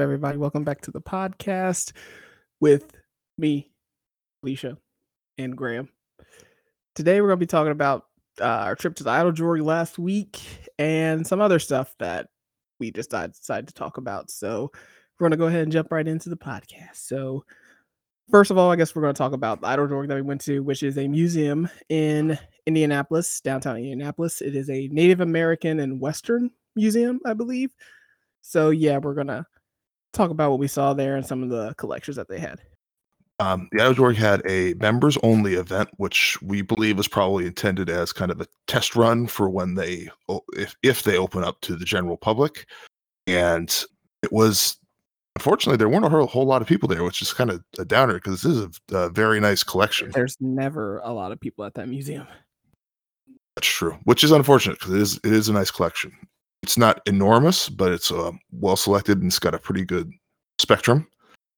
everybody? Welcome back to the podcast with me, Alicia, and Graham. Today, we're going to be talking about uh, our trip to the Eiteljorg last week and some other stuff that we just decided to talk about. So, we're going to go ahead and jump right into the podcast. So, first of all, I guess we're going to talk about the Eiteljorg that we went to, which is a museum in Indianapolis, downtown Indianapolis. It is a Native American and Western museum, I believe. So, yeah, we're going to talk about what we saw there and some of the collections that they had. Um, the Jewelry had a members only event, which we believe was probably intended as kind of a test run for when they, if, if they open up to the general public. And it was, unfortunately, there weren't a whole, whole lot of people there, which is kind of a downer because this is a, a very nice collection. There's never a lot of people at that museum. That's true, which is unfortunate because it is, it is a nice collection. It's not enormous, but it's uh, well selected and it's got a pretty good spectrum.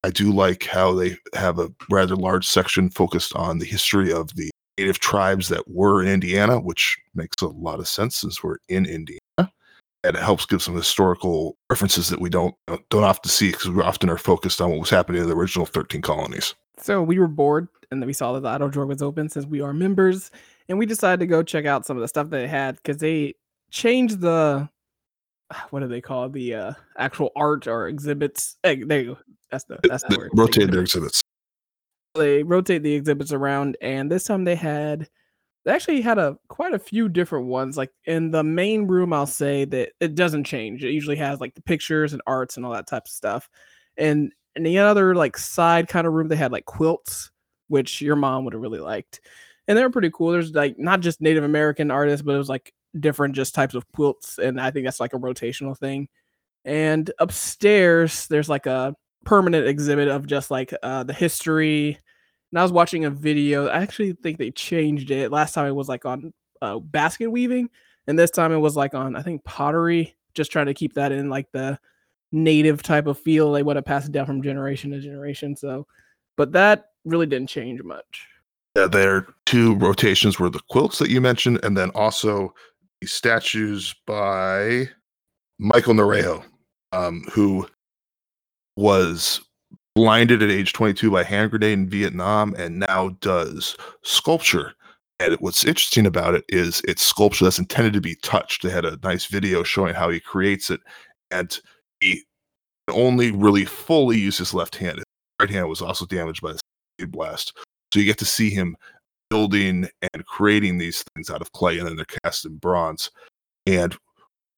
I do like how they have a rather large section focused on the history of the native tribes that were in Indiana, which makes a lot of sense since we're in Indiana. And it helps give some historical references that we don't don't often see because we often are focused on what was happening in the original 13 colonies. So we were bored and then we saw that the Eiteljorg was open since we are members. And we decided to go check out some of the stuff that they had because they changed the what do they call the uh, actual art or exhibits? Hey, there you go. That's the that's the word. Rotate their exhibits. They rotate the exhibits around, and this time they had they actually had a quite a few different ones. Like in the main room, I'll say that it doesn't change. It usually has like the pictures and arts and all that type of stuff. And in the other like side kind of room, they had like quilts, which your mom would have really liked. And they were pretty cool. There's like not just Native American artists, but it was like different just types of quilts. And I think that's like a rotational thing. And upstairs, there's like a permanent exhibit of just like uh, the history. And I was watching a video. I actually think they changed it. Last time it was like on uh, basket weaving, and this time it was like on I think pottery. Just trying to keep that in like the native type of feel. They would have passed it down from generation to generation. So, but that really didn't change much. Yeah, their two rotations were the quilts that you mentioned, and then also statues by Michael Naranjo, um, who was blinded at age 22 by hand grenade in Vietnam and now does sculpture. And what's interesting about it is it's sculpture that's intended to be touched. They had a nice video showing how he creates it, and he only really fully used his left hand. His right hand was also damaged by the blast. So you get to see him building and creating these things out of clay, and then they're cast in bronze. And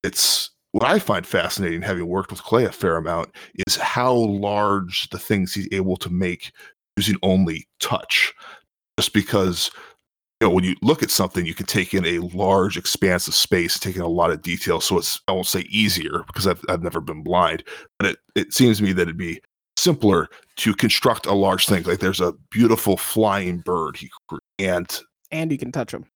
it's what I find fascinating, having worked with clay a fair amount, is how large the things he's able to make using only touch. Just because, you know, when you look at something, you can take in a large expanse of space, take in a lot of detail. So it's, I won't say easier because I've, I've never been blind, but it, it seems to me that it'd be simpler to construct a large thing. Like there's a beautiful flying bird he and and you can touch them.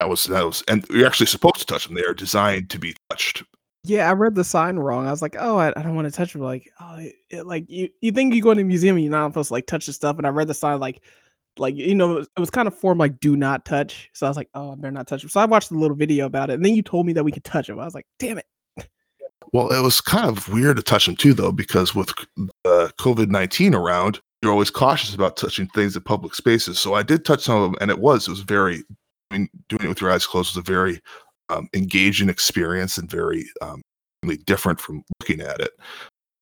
That was that was, and you're actually supposed to touch them. They are designed to be touched. Yeah, I read the sign wrong. I was like, oh, I, I don't want to touch it. Like, oh, it, it, like you, you think you go in a museum, and you're not supposed to like touch the stuff. And I read the sign like, like you know, it was, it was kind of formed like do not touch. So I was like, oh, I better not touch it. So I watched a little video about it, and then you told me that we could touch them. I was like, damn it. Well, it was kind of weird to touch them too, though, because with uh, COVID nineteen around, you're always cautious about touching things in public spaces. So I did touch some of them, and it was it was very. I mean, doing it with your eyes closed was a very um, engaging experience and very um, really different from looking at it.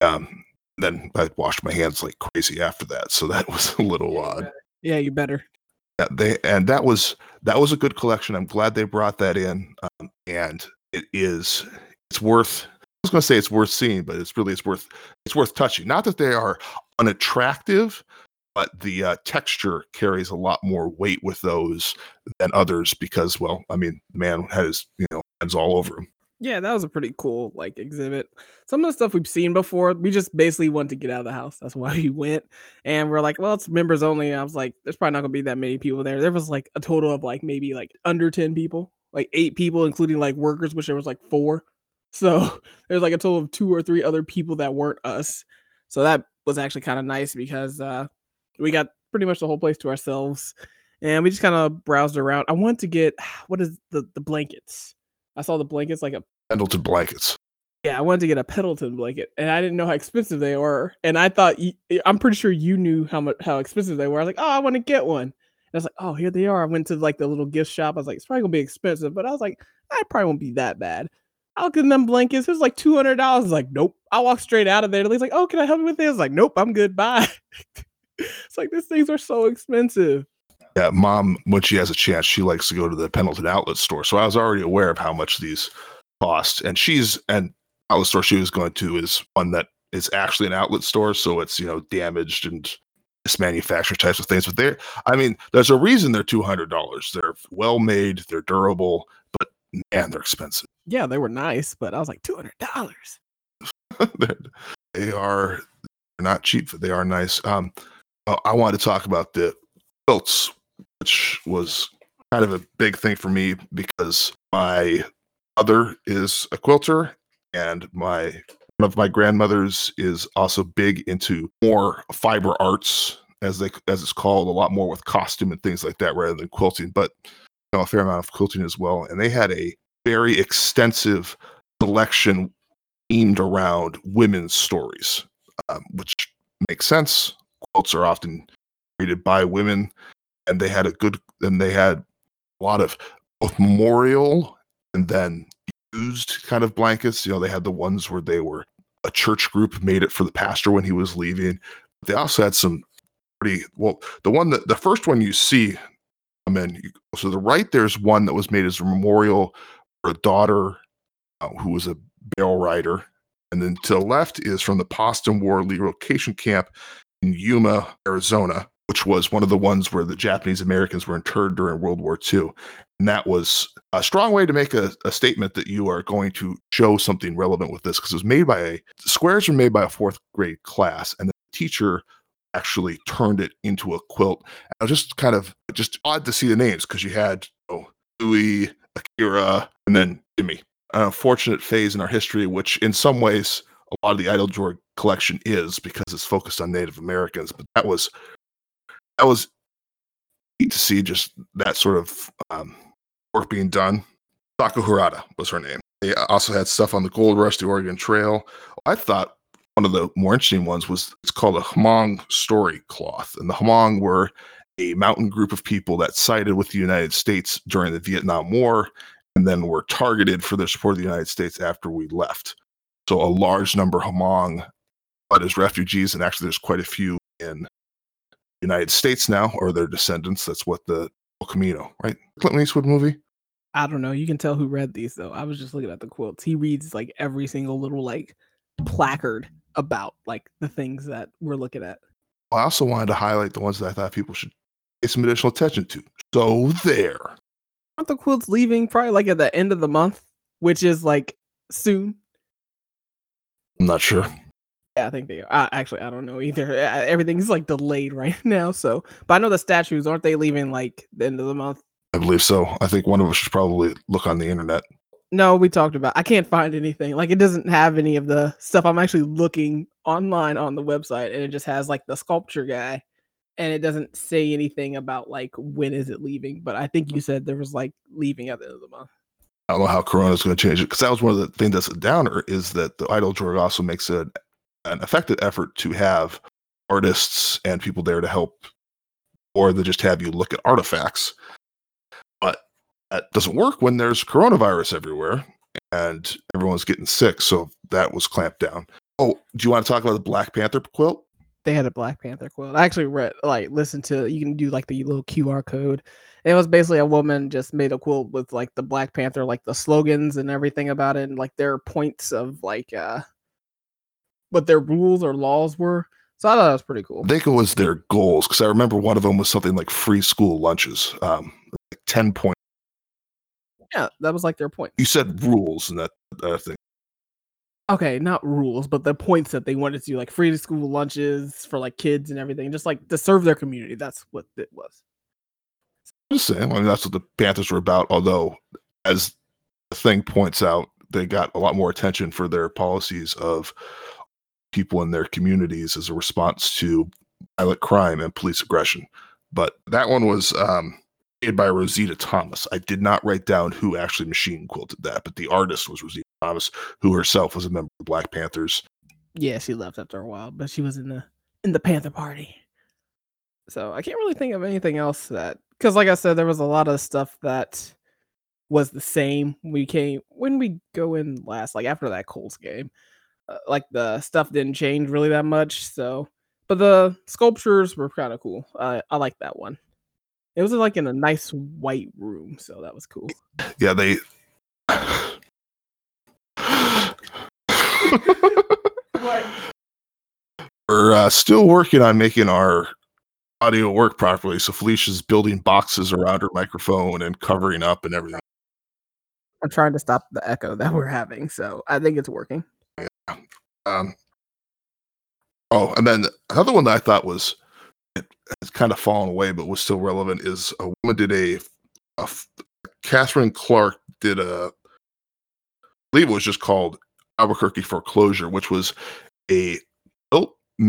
Um, then I washed my hands like crazy after that, so that was a little odd. Yeah, you better. Yeah, they and that was that was a good collection. I'm glad they brought that in, um, and it is it's worth. I was going to say it's worth seeing, but it's really it's worth it's worth touching. Not that they are unattractive, but the uh, texture carries a lot more weight with those than others because, well, I mean, the man has you know hands all over him. Yeah, that was a pretty cool like exhibit. Some of the stuff we've seen before, we just basically wanted to get out of the house. That's why we went. And we're like, well, it's members only. And I was like, there's probably not gonna be that many people there. There was like a total of like maybe like under 10 people, like eight people, including like workers, which there was like four. So there's like a total of two or three other people that weren't us. So that was actually kind of nice because uh we got pretty much the whole place to ourselves. And we just kind of browsed around. I wanted to get what is the the blankets. I saw the blankets like a Pendleton blankets. Yeah, I wanted to get a Pendleton blanket, and I didn't know how expensive they were. And I thought I'm pretty sure you knew how much how expensive they were. I was like, oh, I want to get one. And I was like, oh, here they are. I went to like the little gift shop. I was like, it's probably gonna be expensive, but I was like, I probably won't be that bad. I look at them blankets. It was like two hundred dollars. Like, nope. I walked straight out of there. He's like, oh, can I help you with this? Like, nope, I'm good. Bye. it's like these things are so expensive. Yeah, mom, when she has a chance, she likes to go to the Pendleton outlet store. So I was already aware of how much these cost. And she's and outlet store she was going to is one that is actually an outlet store, so it's you know damaged and mismanufactured types of things. But they I mean, there's a reason they're two hundred dollars. They're well made, they're durable, man, they're expensive. Yeah, they were nice, but I was like two hundred dollars. they are they're not cheap, but they are nice. Um, uh, I wanted to talk about the quilts, which was kind of a big thing for me because my mother is a quilter and my one of my grandmothers is also big into more fiber arts as they as it's called a lot more with costume and things like that rather than quilting but a fair amount of quilting as well and they had a very extensive selection aimed around women's stories um, which makes sense quilts are often created by women and they had a good and they had a lot of both memorial and then used kind of blankets. You know, they had the ones where they were a church group made it for the pastor when he was leaving. They also had some pretty well. The one that the first one you see, I mean, so the right there's one that was made as a memorial for a daughter uh, who was a barrel rider, and then to the left is from the Poston War relocation camp in Yuma, Arizona, which was one of the ones where the Japanese Americans were interred during World War II. And that was a strong way to make a, a statement that you are going to show something relevant with this because it was made by a squares were made by a fourth grade class, and the teacher actually turned it into a quilt. It was just kind of just odd to see the names because you had know, Louis, Akira, and then Jimmy. An unfortunate phase in our history, which in some ways a lot of the Eiteljorg collection is because it's focused on Native Americans. But that was that was neat to see just that sort of um, work being done. Sako was her name. They also had stuff on the Gold Rush, the Oregon Trail. I thought one of the more interesting ones was it's called a Hmong story cloth. And the Hmong were a mountain group of people that sided with the United States during the Vietnam War and then were targeted for their support of the United States after we left. So a large number Hmong but as refugees, and actually there's quite a few in the United States now, or their descendants. That's what the El Camino, right? Clint Eastwood movie. I don't know. You can tell who read these though. I was just looking at the quotes. He reads like every single little like placard about like the things that we're looking at. I also wanted to highlight the ones that I thought people should pay some additional attention to. So there. Aren't the quilts leaving probably like at the end of the month, which is like soon? I'm not sure. Yeah, I think they are. Uh, actually, I don't know either. Everything's like delayed right now. So, but I know the statues aren't they leaving like the end of the month? I believe so. I think one of us should probably look on the internet. No, we talked about. I can't find anything. Like it doesn't have any of the stuff. I'm actually looking online on the website, and it just has like the sculpture guy, and it doesn't say anything about like when is it leaving. But I think you said there was like leaving at the end of the month. I don't know how Corona is going to change it because that was one of the things that's a downer is that the Eiteljorg also makes an an effective effort to have artists and people there to help, or they just have you look at artifacts. That doesn't work when there's coronavirus everywhere and everyone's getting sick. So that was clamped down. Oh, do you want to talk about the Black Panther quilt? They had a Black Panther quilt. I actually read, like, listen to. You can do like the little QR code. It was basically a woman just made a quilt with like the Black Panther, like the slogans and everything about it, and like their points of like uh what their rules or laws were. So I thought that was pretty cool. I think it was their goals because I remember one of them was something like free school lunches, um, like ten points. Yeah, that was like their point. You said rules and that that thing. Okay, not rules, but the points that they wanted to do, like free to school lunches for like kids and everything, just like to serve their community. That's what it was. Just saying. I mean, that's what the Panthers were about. Although, as the thing points out, they got a lot more attention for their policies of people in their communities as a response to violent crime and police aggression. But that one was um, made by Rosita Thomas. I did not write down who actually machine quilted that, but the artist was Rosita Thomas, who herself was a member of the Black Panthers. Yeah, she left after a while, but she was in the in the Panther Party. So I can't really think of anything else that because, like I said, there was a lot of stuff that was the same. We came when we go in last, like after that Colts game, uh, like the stuff didn't change really that much. So, but the sculptures were kind of cool. Uh, I like that one. It was like in a nice white room, so that was cool. Yeah, they. We're uh, still working on making our audio work properly. So Felicia's building boxes around her microphone and covering up and everything. I'm trying to stop the echo that we're having, so I think it's working. Yeah. Um, oh, and then another one that I thought was it has kind of fallen away, but was still relevant is a woman did a Catherine Clark did a, I believe it was just called Albuquerque foreclosure, which was a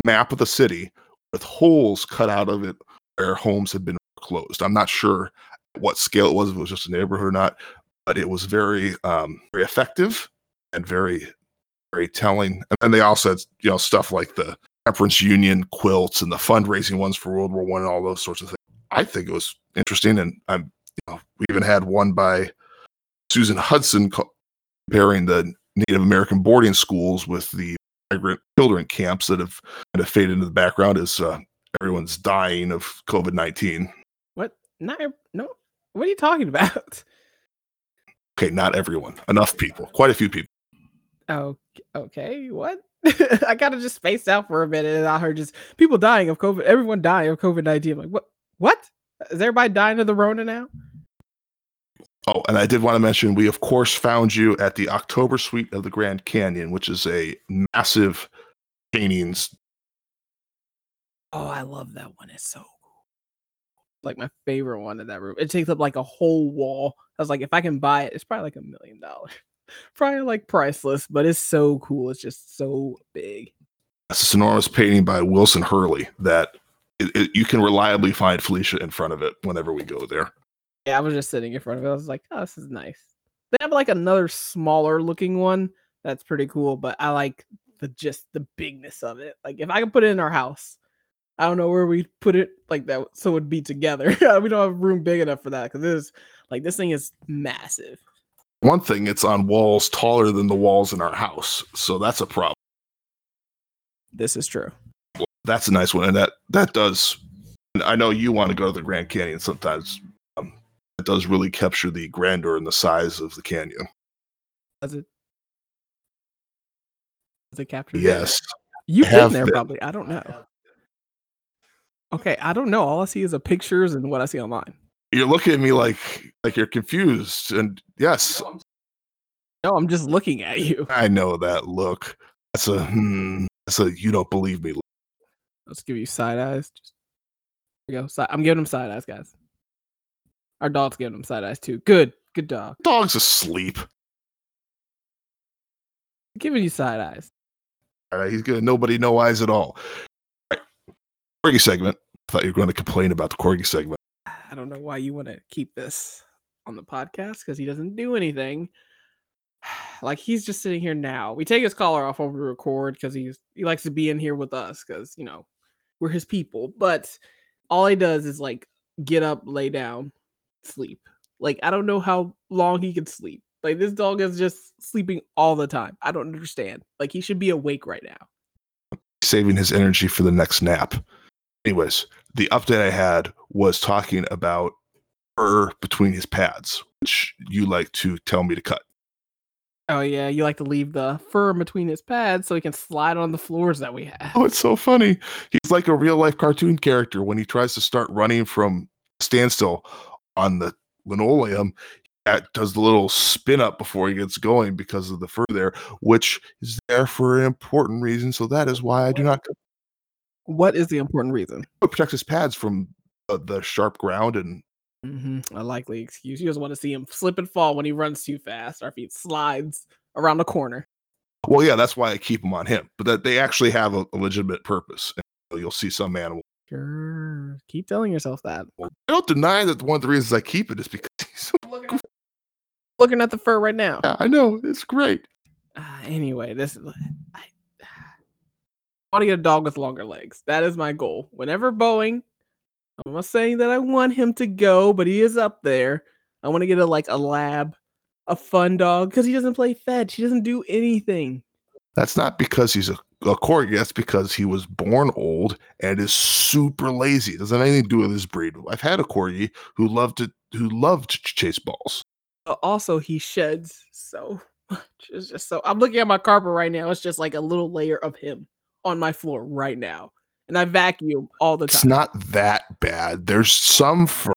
map of the city with holes cut out of it where homes had been closed. I'm not sure what scale it was, if it was just a neighborhood or not, but it was very, um, very effective and very very telling. And they also had, you know, stuff like the Temperance Union quilts and the fundraising ones for World War One and all those sorts of things. I think it was interesting, and I'm, you know, we even had one by Susan Hudson comparing the Native American boarding schools with the migrant children camps that have kind of faded into the background as uh, everyone's dying of COVID nineteen. What? Not no. What are you talking about? Okay, not everyone, enough people, quite a few people. Oh, okay. What? I kind of just spaced out for a minute, and I heard just people dying of COVID. Everyone dying of COVID nineteen. I'm like, what? What? Is everybody dying of the Rona now? Oh, and I did want to mention we, of course, found you at the October Suite of the Grand Canyon, which is a massive paintings. Oh, I love that one. It's so cool. Like my favorite one in that room. It takes up like a whole wall. I was like, if I can buy it, it's probably like a million dollars. Probably like priceless, but it's so cool. It's just so big. It's this enormous painting by Wilson Hurley that it, it, you can reliably find Felicia in front of it whenever we go there. Yeah, I was just sitting in front of it. I was like, oh, this is nice. They have like another smaller looking one that's pretty cool, but I like the just the bigness of it. Like if I could put it in our house, I don't know where we put it like that so it would be together. we don't have room big enough for that because this like this thing is massive. One thing, it's on walls taller than the walls in our house, so that's a problem. This is true. That's a nice one, and that that does. I know you want to go to the Grand Canyon sometimes. Um, it does really capture the grandeur and the size of the canyon. Does it? Does it capture? Yes, you've been there been. probably. I don't know. Okay, I don't know. All I see is the pictures and what I see online. You're looking at me like like you're confused, and yes, No, I'm just looking at you. I know that look. That's a hmm, that's a you don't believe me. look. Let's give you side eyes. Just go. Si- I'm giving him side eyes, guys. Our dog's giving him side eyes too. Good, good dog. Dog's asleep. Giving you side eyes. All right, he's good. Nobody, no eyes at all. All right. Corgi segment. I thought you were going to complain about the Corgi segment. I don't know why you want to keep this on the podcast because he doesn't do anything. Like he's just sitting here now. We take his collar off when we record because he's he likes to be in here with us because you know we're his people. But all he does is like get up, lay down, sleep. Like I don't know how long he can sleep. Like this dog is just sleeping all the time. I don't understand. Like he should be awake right now. Saving his energy for the next nap. Anyways, the update I had was talking about fur between his pads, which you like to tell me to cut. Oh yeah, you like to leave the fur between his pads so he can slide on the floors that we have. Oh, it's so funny. He's like a real life cartoon character when he tries to start running from standstill on the linoleum. That does the little spin up before he gets going because of the fur there, which is there for an important reason. So that is why I do not cut What is the important reason? it protects his pads from uh, the sharp ground and hmm A likely excuse. You just want to see him slip and fall when he runs too fast or if he slides around the corner. well yeah that's why i keep them on him but that they actually have a, a legitimate purpose and you'll see some animal Sure. Keep telling yourself that. i don't deny that one of the reasons i keep it is because he's so Looking at the fur right now. yeah, i know it's great Uh, anyway, this I want to get a dog with longer legs. That is my goal. Whenever Boeing, I'm not saying that I want him to go, but he is up there. I want to get a like a lab, a fun dog because he doesn't play fetch. He doesn't do anything. That's not because he's a, a corgi. That's because he was born old and is super lazy. It doesn't have anything to do with his breed. I've had a corgi who loved to who loved to chase balls. But also, he sheds so much. It's just so. I'm looking at my carpet right now. It's just like a little layer of him on my floor right now, and I vacuum all the time. It's not that bad. There's some fur,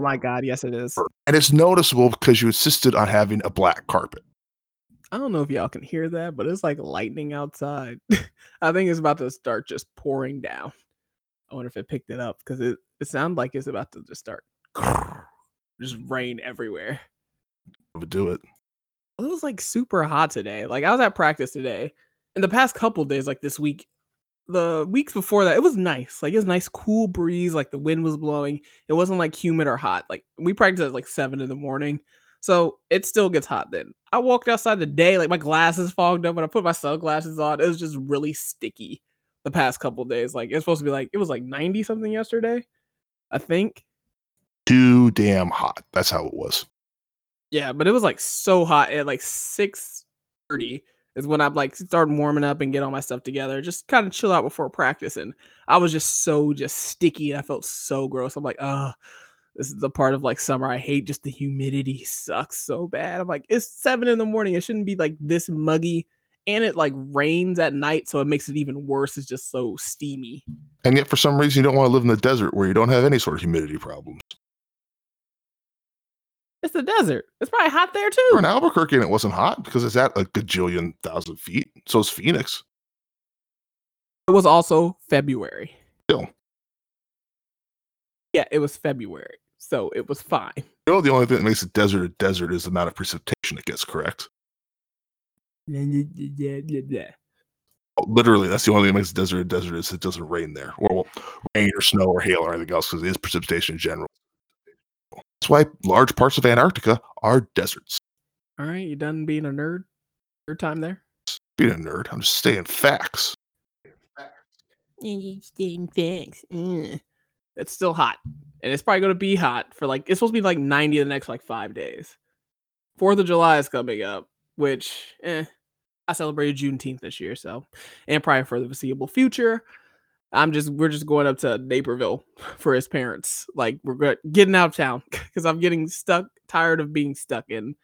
Oh my god, yes, it is. and it's noticeable because you insisted on having a black carpet. I don't know if y'all can hear that, but it's like lightning outside. I think it's about to start just pouring down. I wonder if it picked it up because it, it sounds like it's about to just start just rain everywhere. I would do it. It was like super hot today. Like I was at practice today. In the past couple days, like this week, the weeks before that, it was nice. Like it was nice cool breeze. Like the wind was blowing. It wasn't like humid or hot. Like we practiced at like seven in the morning. So it still gets hot then. I walked outside the day, like my glasses fogged up when I put my sunglasses on. It was just really sticky the past couple days. Like it's supposed to be like it was like 90 something yesterday, I think. Too damn hot. That's how it was. Yeah, but it was like so hot at like 6:30 is when I'm like starting warming up and get all my stuff together. Just kind of chill out before practice. And I was just so just sticky I felt so gross. I'm like, oh, this is the part of like summer I hate. Just the humidity sucks so bad. I'm like, it's seven in the morning. It shouldn't be like this muggy. And it like rains at night, so it makes it even worse. It's just so steamy. And yet, for some reason, you don't want to live in the desert where you don't have any sort of humidity problems. It's the desert. It's probably hot there too. We're in. Albuquerque and it wasn't hot because it's at a gajillion thousand feet. So is Phoenix. It was also February. Still. Yeah, it was February. So it was fine. You know, the only thing that makes a desert a desert is the amount of precipitation it gets, correct? Oh, Literally, that's the only thing that makes a desert a desert is it doesn't rain there, or well, rain or snow or hail or anything else, because it is precipitation in general. That's why large parts of Antarctica are deserts. All right, you done being a nerd? Your time there? Being a nerd, I'm just stating facts. Stating facts. Mm. It's still hot, and it's probably gonna be hot for like it's supposed to be like 90 the next like five days. Fourth of July is coming up, which eh, I celebrated Juneteenth this year, so and probably for the foreseeable future. I'm just we're just going up to Naperville for his parents. Like we're getting out of town because I'm getting stuck, tired of being stuck in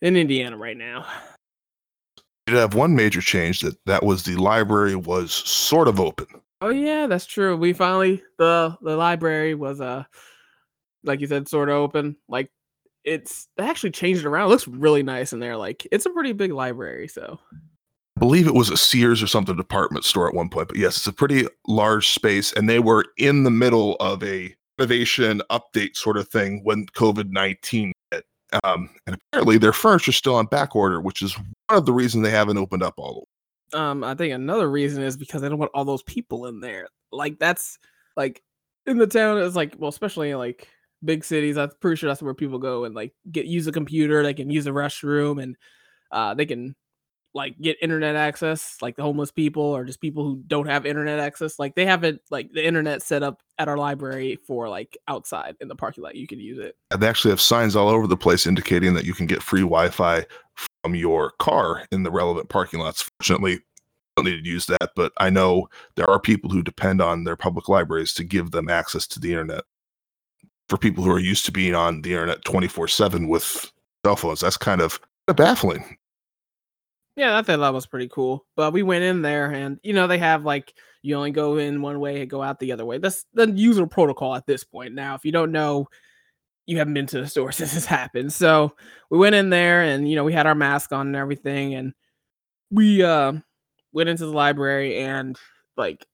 in Indiana right now. You did have one major change that that was the library was sort of open. Oh yeah, that's true. We finally the the library was uh like you said, sort of open. Like it's they actually changed it around. It looks really nice in there. Like it's a pretty big library. So believe it was a Sears or something department store at one point, but yes, it's a pretty large space, and they were in the middle of a renovation update sort of thing when COVID nineteen hit. Um, and apparently, their furniture's still on back order, which is one of the reasons they haven't opened up all the way. um I think another reason is because they don't want all those people in there. Like that's like in the town it's like well, especially in like big cities, I'm pretty sure that's where people go and like get use a computer, they can use a restroom and uh they can like get internet access, like the homeless people or just people who don't have internet access. Like they have it like the internet set up at our library for like outside in the parking lot. You can use it. And they actually have signs all over the place indicating that you can get free Wi-Fi from your car in the relevant parking lots. Fortunately, don't need to use that, but I know there are people who depend on their public libraries to give them access to the internet. For people who are used to being on the internet 24/7 with cell phones, that's kind of baffling. Yeah, I thought that was pretty cool. But we went in there and you know, they have like you only go in one way and go out the other way. That's the user protocol at this point. Now, if you don't know, you haven't been to the store since this happened. So we went in there and you know, we had our mask on and everything, and we uh went into the library and like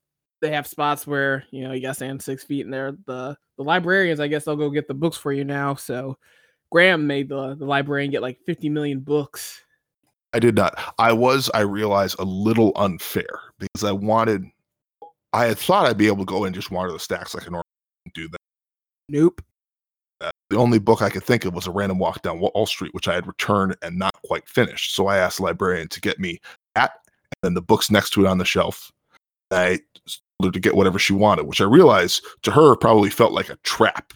they have spots where you know you gotta stand six feet in there. The the librarians, I guess they'll go get the books for you now. So Graham made the the librarian get like 50 million books I did not. I was, I realized, a little unfair because I wanted, I had thought I'd be able to go and just water the stacks like I normally do that. Nope. Uh, the only book I could think of was a random walk down Wall Street, which I had returned and not quite finished. So I asked the librarian to get me that and then the books next to it on the shelf. I told her to get whatever she wanted, which I realized to her probably felt like a trap.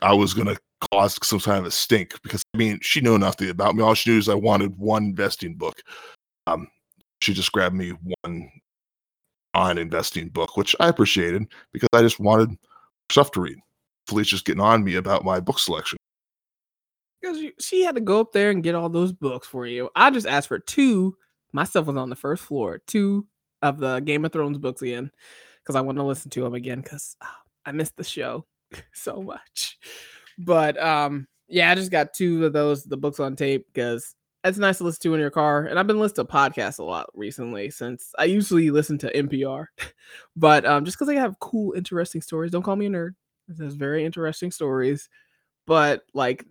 I was going to cause some kind of a stink because I mean, she knew nothing about me. All she knew is I wanted one investing book. Um, she just grabbed me one on investing book, which I appreciated because I just wanted stuff to read. Felicia's getting on me about my book selection. Because she had to go up there and get all those books for you. I just asked for two. Myself was on the first floor. Two of the Game of Thrones books again because I want to listen to them again because oh, I missed the show so much. But um, yeah, I just got two of those the books on tape because it's nice to listen to in your car. And I've been listening to podcasts a lot recently since I usually listen to NPR, but um, just because they have cool, interesting stories. Don't call me a nerd. There's very interesting stories, but like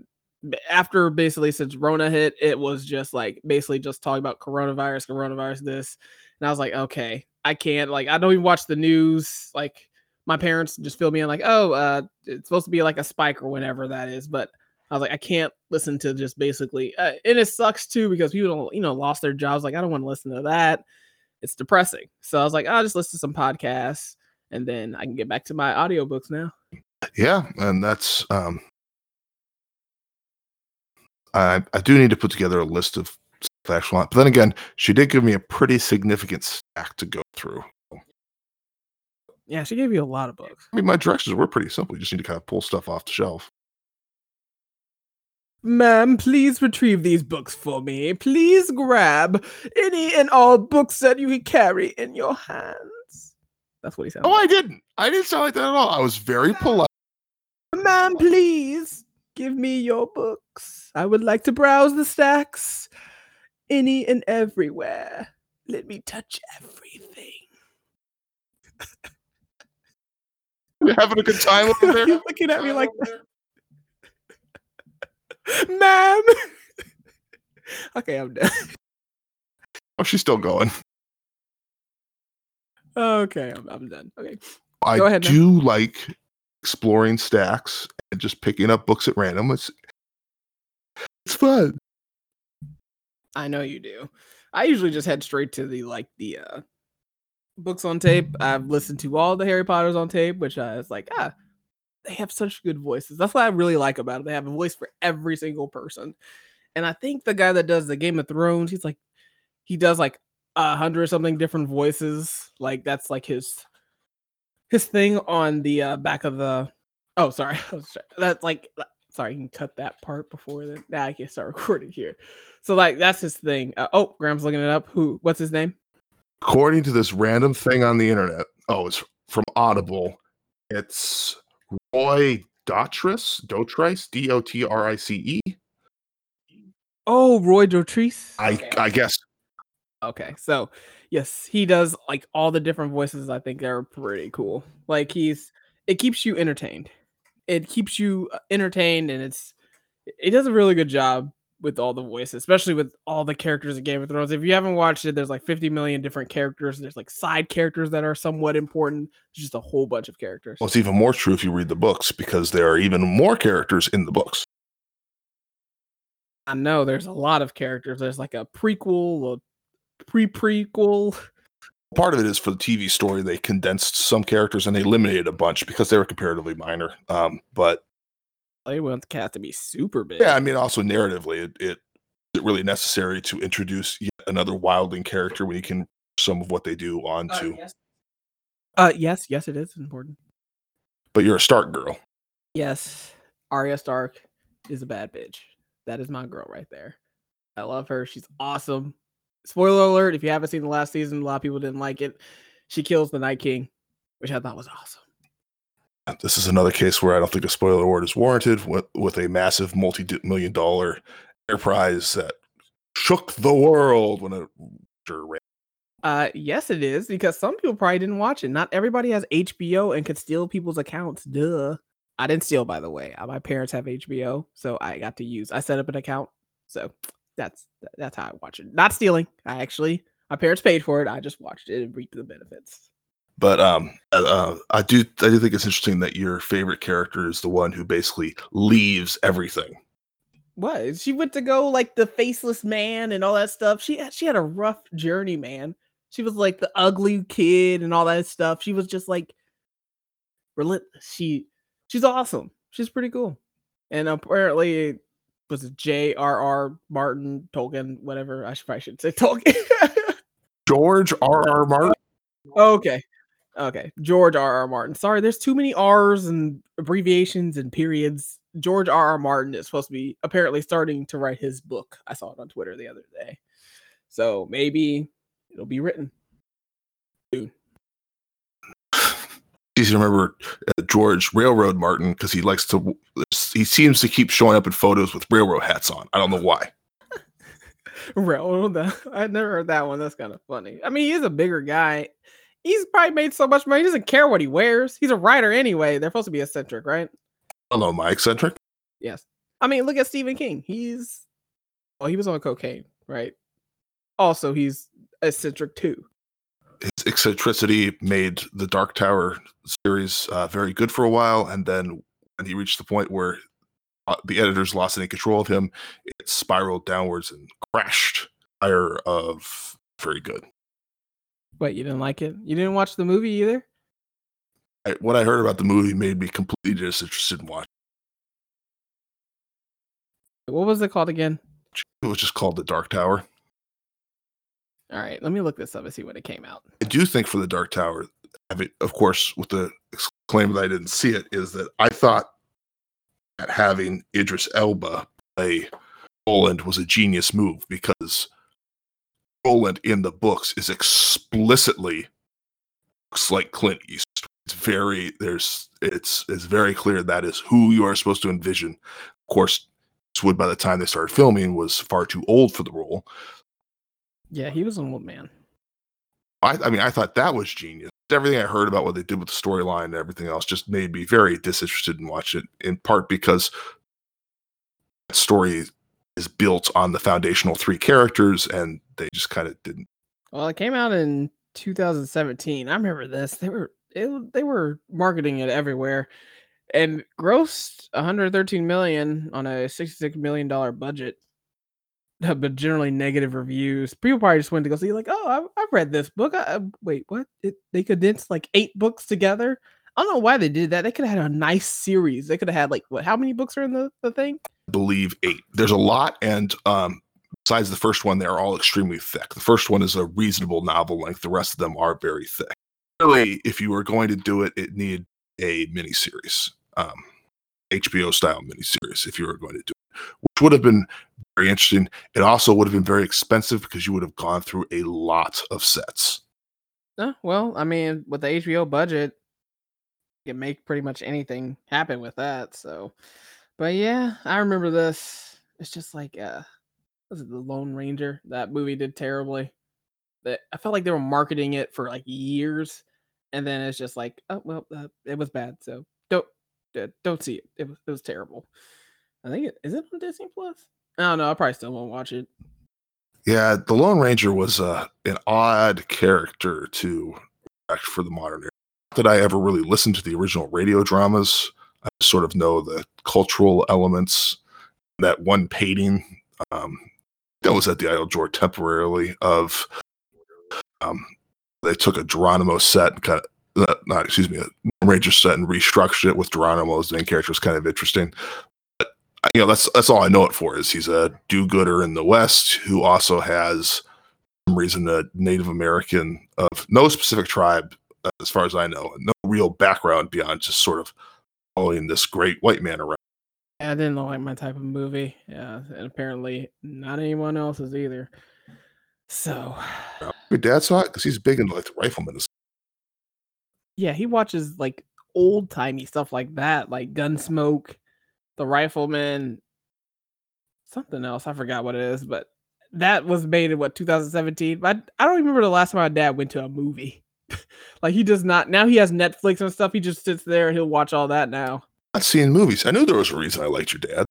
after basically since Rona hit, it was just like basically just talking about coronavirus, coronavirus, this, and I was like, okay, I can't. Like, I don't even watch the news. Like, my parents just fill me in like, oh, uh, it's supposed to be like a spike or whatever that is, but I was like, I can't listen to just basically, uh, and it sucks too because people don't, you know, lost their jobs. Like, I don't want to listen to that. It's depressing. So I was like, I'll just listen to some podcasts and then I can get back to my audiobooks now. Yeah, and that's um I I do need to put together a list of actual but then again, she did give me a pretty significant stack to go through. Yeah, she gave you a lot of books. I mean, my directions were pretty simple. You just need to kind of pull stuff off the shelf. Ma'am, please retrieve these books for me. Please grab any and all books that you carry in your hands. That's what he said. Oh, I didn't. I didn't sound like that at all. I was very polite. Ma'am, please give me your books. I would like to browse the stacks any and everywhere. Let me touch everything. You're having a good time over there? You're looking at me like that. Ma'am. okay, I'm done. Oh, she's still going. Okay, I'm, I'm done. Okay. I Go ahead, do like exploring stacks and just picking up books at random. It's it's fun. I know you do. I usually just head straight to the like the uh books on tape. I've listened to all the Harry Potters on tape, which I was like, ah, they have such good voices. That's what I really like about it. They have a voice for every single person. And I think the guy that does the Game of Thrones, he's like, he does like a hundred something different voices. Like that's like his his thing on the uh, back of the. Oh, sorry, that's like sorry. You can cut that part before then. Now I can start recording here. So like that's his thing. Uh, oh, Graham's looking it up. Who? What's his name? According to this random thing on the internet, oh, it's from Audible. It's Roy Dotrice, Dotrice, D O T R I C E. Oh, Roy Dotrice. I Okay. I guess Okay, so yes, he does like all the different voices. I think are pretty cool. Like he's, it keeps you entertained. It keeps you uh, entertained, and it's, it does a really good job with all the voices, especially with all the characters of Game of Thrones. If you haven't watched it, there's like 50 million different characters. There's like side characters that are somewhat important. There's just a whole bunch of characters. well, it's even more true if you read the books because there are even more characters in the books. I know there's a lot of characters. There's like a prequel, a pre-prequel. Part of it is for the TV story, they condensed some characters and they eliminated a bunch because they were comparatively minor. Um, but They want the cat to be super big. yeah, I mean, also narratively, it, it is it really necessary to introduce yet another wildling character when you can some of what they do onto. yes. Uh, yes, yes, it is important. But you're a Stark girl. Yes, Arya Stark is a bad bitch. That is my girl right there. I love her. She's awesome. Spoiler alert: if you haven't seen the last season, a lot of people didn't like it. She kills the Night King, which I thought was awesome. This is another case where I don't think a spoiler word is warranted with, with a massive multi-million dollar enterprise that shook the world when it ran. Uh, yes, it is because some people probably didn't watch it. Not everybody has HBO and could steal people's accounts. Duh. I didn't steal, by the way. Uh, My parents have HBO, so I got to use. I set up an account, so that's that's how I watch it. Not stealing. I actually, my parents paid for it. I just watched it and reaped the benefits. But um, uh, I do I do think it's interesting that your favorite character is the one who basically leaves everything. What? She went to go like the faceless man and all that stuff. She had she had a rough journey, man. She was like the ugly kid and all that stuff. She was just like relentless. She she's awesome. She's pretty cool. And apparently it was it J.R.R. Martin, Tolkien, whatever. I should probably should say Tolkien. George R. R. Martin. okay. Okay. George R. R. Martin. Sorry, there's too many R's and abbreviations and periods. George R. R. Martin is supposed to be apparently starting to write his book. I saw it on Twitter the other day. So maybe it'll be written soon. Easy to remember uh, George Railroad Martin because he likes to. He seems to keep showing up in photos with railroad hats on. I don't know why. railroad. I never heard that one. That's kind of funny. I mean, he's a bigger guy. He's probably made so much money. He doesn't care what he wears. He's a writer anyway. They're supposed to be eccentric, right? Hello, my eccentric. Yes. I mean, look at Stephen King. He's oh, he was on cocaine, right? Also, he's eccentric too. His eccentricity made the Dark Tower series uh, very good for a while, and then when he reached the point where uh, the editors lost any control of him, it spiraled downwards and crashed. Higher of very good. Wait, you didn't like it? You didn't watch the movie either? I, what I heard about the movie made me completely disinterested in watching. What was it called again? It was just called The Dark Tower. All right, let me look this up and see when it came out. I do think for The Dark Tower, I mean, of course, with the claim that I didn't see it, is that I thought that having Idris Elba play Roland was a genius move because Roland in the books is explicitly looks like Clint Eastwood. It's very there's it's it's very clear that is who you are supposed to envision. Of course, Eastwood by the time they started filming was far too old for the role. Yeah, he was an old man. I, I mean, I thought that was genius. Everything I heard about what they did with the storyline and everything else just made me very disinterested in watching it. In part because that story is built on the foundational three characters, and they just kind of didn't. Well, it came out in 2017. I remember this. They were it, they were marketing it everywhere, and grossed 113 million on a 66 million dollar budget. But generally negative reviews. People probably just went to go see, like, oh, I've, I've read this book. I, wait, what? It, they condensed like eight books together. I don't know why they did that. They could have had a nice series. They could have had like what? How many books are in the, the thing? I believe eight. There's a lot, and um, besides the first one, they're all extremely thick. The first one is a reasonable novel length. The rest of them are very thick. Really, if you were going to do it, it needed a miniseries, um, HBO style miniseries. If you were going to do it, which would have been very interesting. It also would have been very expensive because you would have gone through a lot of sets. Uh, well, I mean, with the HBO budget, you can make pretty much anything happen with that. So, but yeah, I remember this. It's just like, uh, was it the Lone Ranger? That movie did terribly. That I felt like they were marketing it for like years, and then it's just like, oh well, uh, it was bad. So don't uh, don't see it. It was it was terrible. I think it is it on Disney Plus. I don't know. I probably still won't watch it. Yeah, the Lone Ranger was uh, an odd character to act for the modern era. Not that I ever really listened to the original radio dramas. I sort of know the cultural elements. That one painting um, that was at the Eiteljorg temporarily of um, they took a Geronimo set and kind of uh, not excuse me a Ranger set and restructured it with Geronimo as the main character was kind of interesting. But you know that's that's all I know it for is he's a do-gooder in the West who also has some reason a Native American of no specific tribe uh, as far as I know, no real background beyond just sort of following this great white man around. I didn't look like my type of movie. Yeah, and apparently not anyone else's either. So, your dad saw it because he's big into like the rifleman. Yeah, he watches like old timey stuff like that, like Gunsmoke, The Rifleman, something else. I forgot what it is, but that was made in what 2017. But I don't remember the last time my dad went to a movie. like he does not now. He has Netflix and stuff. He just sits there and he'll watch all that now. Not seeing movies. I knew there was a reason I liked your dad.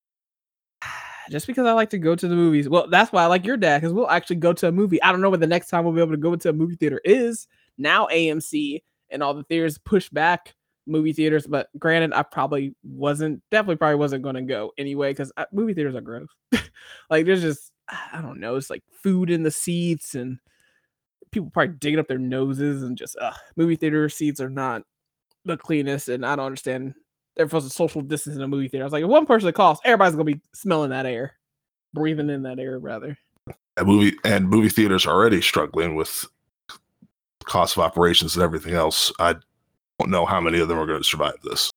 Just because I like to go to the movies. Well, that's why I like your dad because we'll actually go to a movie. I don't know when the next time we'll be able to go into a movie theater is. Now AMC and all the theaters pushed back movie theaters. But granted, I probably wasn't definitely probably wasn't going to go anyway because uh, movie theaters are gross. like there's just I don't know, it's like food in the seats and people probably digging up their noses and just uh, movie theater seats are not the cleanest. And I don't understand. They're supposed to social distance in a movie theater. I was like, if one person coughs, everybody's gonna be smelling that air, breathing in that air rather. And movie and movie theaters are already struggling with cost of operations and everything else. I don't know how many of them are going to survive this.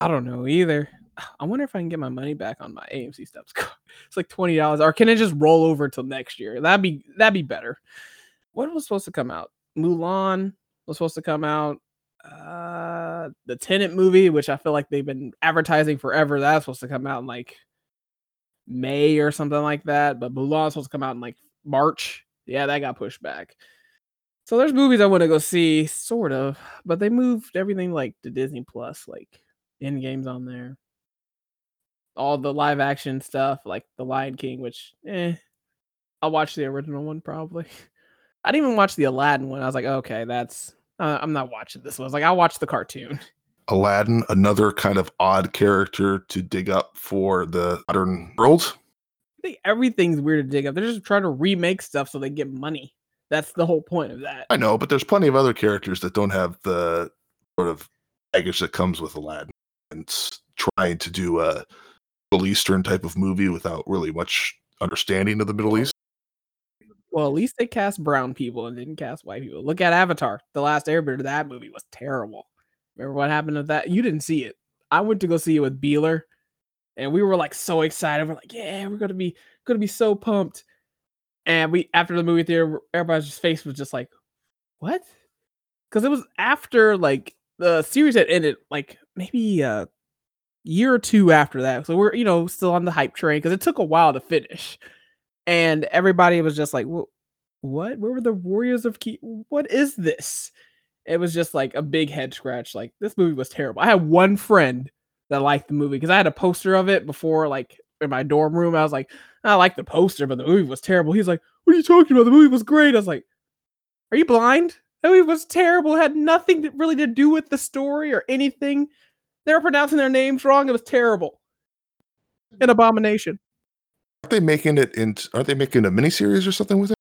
I don't know either. I wonder if I can get my money back on my AMC stubs. It's like twenty dollars, or can it just roll over until next year? That'd be that'd be better. What was supposed to come out? Mulan was supposed to come out. Uh, the Tenet movie, which I feel like they've been advertising forever, that's supposed to come out in like May or something like that. But Mulan's supposed to come out in like March. Yeah, that got pushed back. So there's movies I want to go see, sort of, but they moved everything like to Disney Plus, like Endgame's on there. All the live action stuff, like The Lion King, which eh, I'll watch the original one probably. I didn't even watch the Aladdin one. I was like, okay, that's uh, I'm not watching this one. I was like, I'll watch the cartoon. Aladdin, another kind of odd character to dig up for the modern world. I think everything's weird to dig up. They're just trying to remake stuff so they get money. That's the whole point of that. I know, but there's plenty of other characters that don't have the sort of baggage that comes with Aladdin and trying to do a Middle Eastern type of movie without really much understanding of the Middle East. Well, at least they cast brown people and didn't cast white people. Look at Avatar, The Last Airbender. That movie was terrible. Remember what happened to that? You didn't see it. I went to go see it with Beeler, and we were like so excited. We're like, yeah, we're gonna be gonna be so pumped. And we after the movie theater, everybody's face was just like, what? Because it was after like the series had ended, like maybe a year or two after that. So we're you know still on the hype train because it took a while to finish and everybody was just like, "What? Where were the Warriors of Key? What is this?" It was just like a big head scratch. Like this movie was terrible. I had one friend that liked the movie because I had a poster of it before, like in my dorm room. I was like, I like the poster, but the movie was terrible. He's like, "What are you talking about? The movie was great." I was like, "Are you blind? The movie was terrible. It had nothing to, really to do with the story or anything. They were pronouncing their names wrong. It was terrible. An mm. abomination." Aren't they making it in? Aren't they making a miniseries or something with it?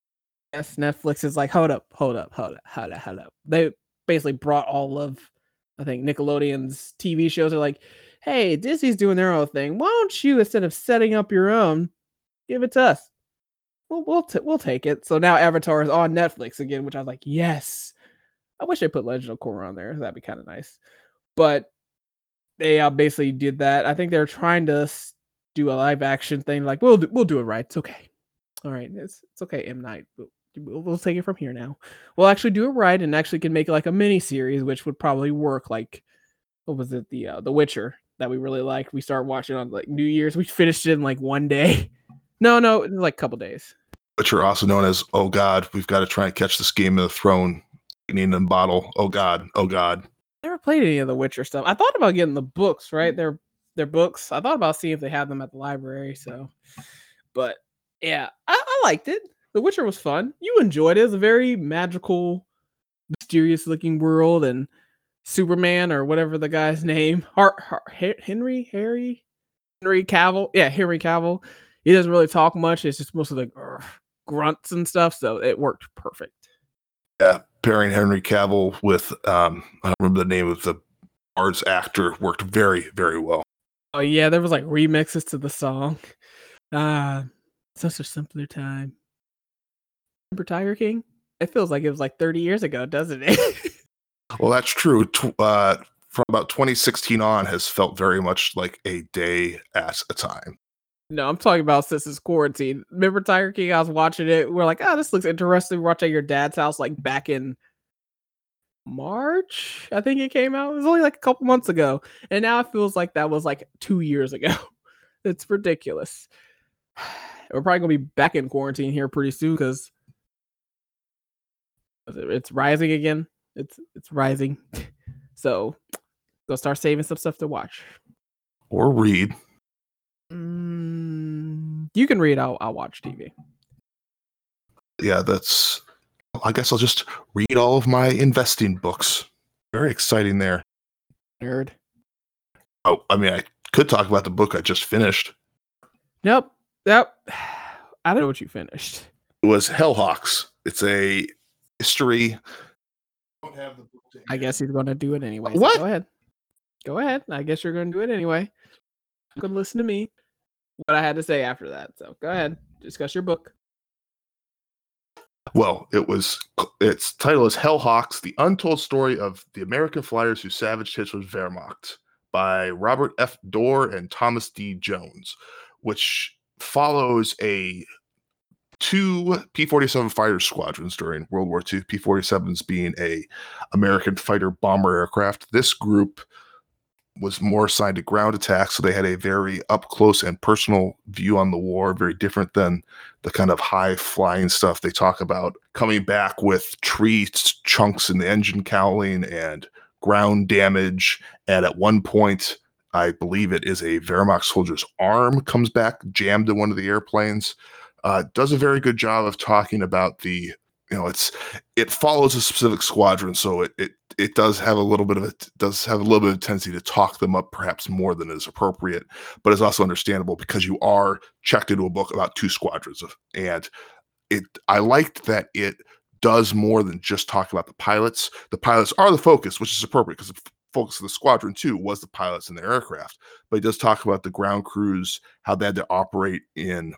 Yes, Netflix is like, hold up, hold up, hold up, hold up, hold up. They basically brought all of, I think Nickelodeon's TV shows. Are like, hey, Disney's doing their own thing. Why don't you, instead of setting up your own, give it to us? We'll we'll t- we'll take it. So now Avatar is on Netflix again, which I was like, yes. I wish they put Legend of Korra on there. That'd be kind of nice. But they uh, basically did that. I think they're trying to do a live action thing. Like we'll do, we'll do it right. It's okay. All right, it's it's okay. M Night. We'll, we'll take it from here now. We'll actually do it right and actually can make like a mini series, which would probably work. Like what was it? The uh, The Witcher that we really liked. We started watching on like New Year's. We finished it in like one day. No, no, like a couple days. Witcher, also known as Oh God, we've got to try and catch this Game of the Throne in a bottle. Oh God, oh God. Never played any of the Witcher stuff. I thought about getting the books. Right, they're their books. I thought about seeing if they had them at the library. So, but yeah, I, I liked it. The Witcher was fun. You enjoyed it. It was a very magical, mysterious looking world, and Superman or whatever the guy's name, Har- Har- Henry, Harry, Henry Cavill. Yeah, Henry Cavill. He doesn't really talk much. It's just most of the uh, grunts and stuff. So it worked perfect. Yeah, pairing Henry Cavill with um, I don't remember the name of the arts actor worked very, very well. Oh yeah, there was like remixes to the song. Ah, such a simpler time. Remember Tiger King? It feels like it was like 30 years ago, doesn't it? well, that's true. Uh, from about 2016 on, has felt very much like a day at a time. No, I'm talking about since quarantine. Remember Tiger King? I was watching it. We're like, oh, this looks interesting. Watch at your dad's house, like back in March, I think it came out. It was only like a couple months ago. And now it feels like that was like two years ago. it's ridiculous. We're probably gonna be back in quarantine here pretty soon because it's rising again. It's it's rising. So go start saving some stuff to watch. Or read. Mm, you can read, I'll I'll watch TV. Yeah, that's I guess I'll just read all of my investing books. very exciting there. Nerd. Oh, I mean, I could talk about the book I just finished. Nope. Yep. I don't know what you finished. It was Hellhawks. It's a history. I guess he's going to do it anyway. so What? go ahead. Go ahead. I guess you're going to do it anyway. You can listen to me. What I had to say after that. So go ahead. Discuss your book. Well, it was its title is Hellhawks: The Untold Story of the American Flyers Who Savaged Hitler's Wehrmacht by Robert F. Dorr and Thomas D. Jones, which follows a two P-47 fighter squadrons during World War II. P-47s being a American fighter bomber aircraft. This group was more assigned to ground attacks, so they had a very up close and personal view on the war, very different than the kind of high flying stuff they talk about coming back with tree ch- chunks in the engine cowling and ground damage. And at one point, I believe it is a Wehrmacht soldier's arm comes back jammed in one of the airplanes. Uh, does a very good job of talking about the you know it's it follows a specific squadron so it it it does have a little bit of a does have a little bit of tendency to talk them up perhaps more than is appropriate but it's also understandable because you are checked into a book about two squadrons of, and it i liked that it does more than just talk about the pilots. The pilots are the focus which is appropriate because the focus of the squadron too was the pilots and the aircraft but it does talk about the ground crews how they had to operate in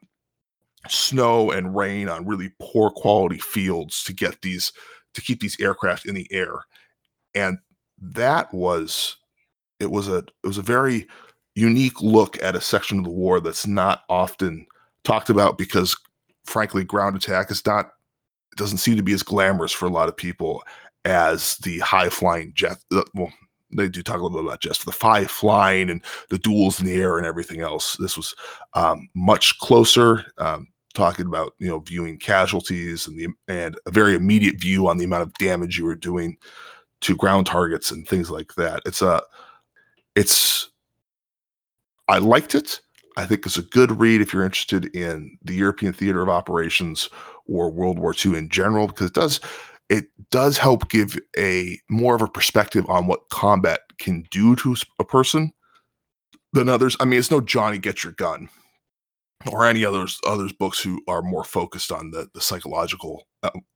snow and rain on really poor quality fields to get these to keep these aircraft in the air. And that was it was a it was a very unique look at a section of the war that's not often talked about because frankly ground attack is not it doesn't seem to be as glamorous for a lot of people as the high flying jet uh, well they do talk a little bit about just the five flying and the duels in the air and everything else this was um, much closer um, talking about you know viewing casualties and the and a very immediate view on the amount of damage you were doing to ground targets and things like that. It's a it's I liked it. I think it's a good read if you're interested in the European theater of operations or World War II in general, because it does it does help give a more of a perspective on what combat can do to a person than others. I mean, it's no Johnny Get Your Gun or any others others books who are more focused on the the psychological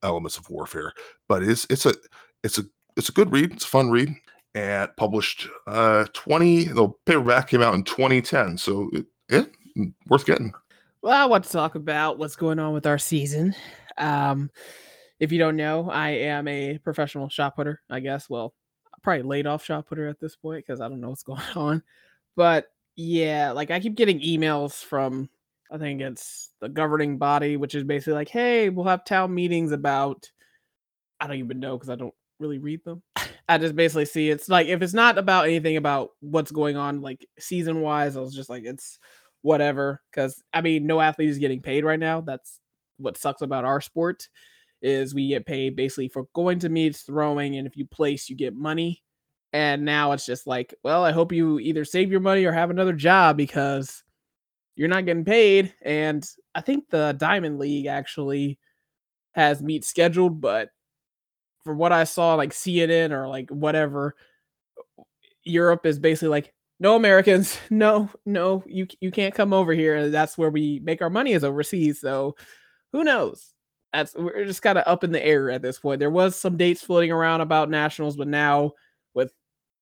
elements of warfare. But it's it's a it's a it's a good read. It's a fun read. And published uh 20 the paperback came out in 2010. So it, yeah, worth getting. Well, I want to talk about what's going on with our season. Um, if you don't know, I am a professional shot putter, I guess. Well, probably laid off shot putter at this point because I don't know what's going on. But yeah, like I keep getting emails from I think it's the governing body, which is basically like, hey, we'll have town meetings about I don't even know because I don't really read them. I just basically see it's like if it's not about anything about what's going on like season wise, I was just like it's whatever. Because I mean, no athlete is getting paid right now. That's what sucks about our sport is we get paid basically for going to meets, throwing, and if you place, you get money. And now it's just like, well, I hope you either save your money or have another job because you're not getting paid. And I think the Diamond League actually has meets scheduled, but from what I saw, like CNN or like whatever, Europe is basically like, no Americans, no, no, you you can't come over here. And that's where we make our money is overseas. So who knows? We're just kind of up in the air at this point. There was some dates floating around about nationals, but now with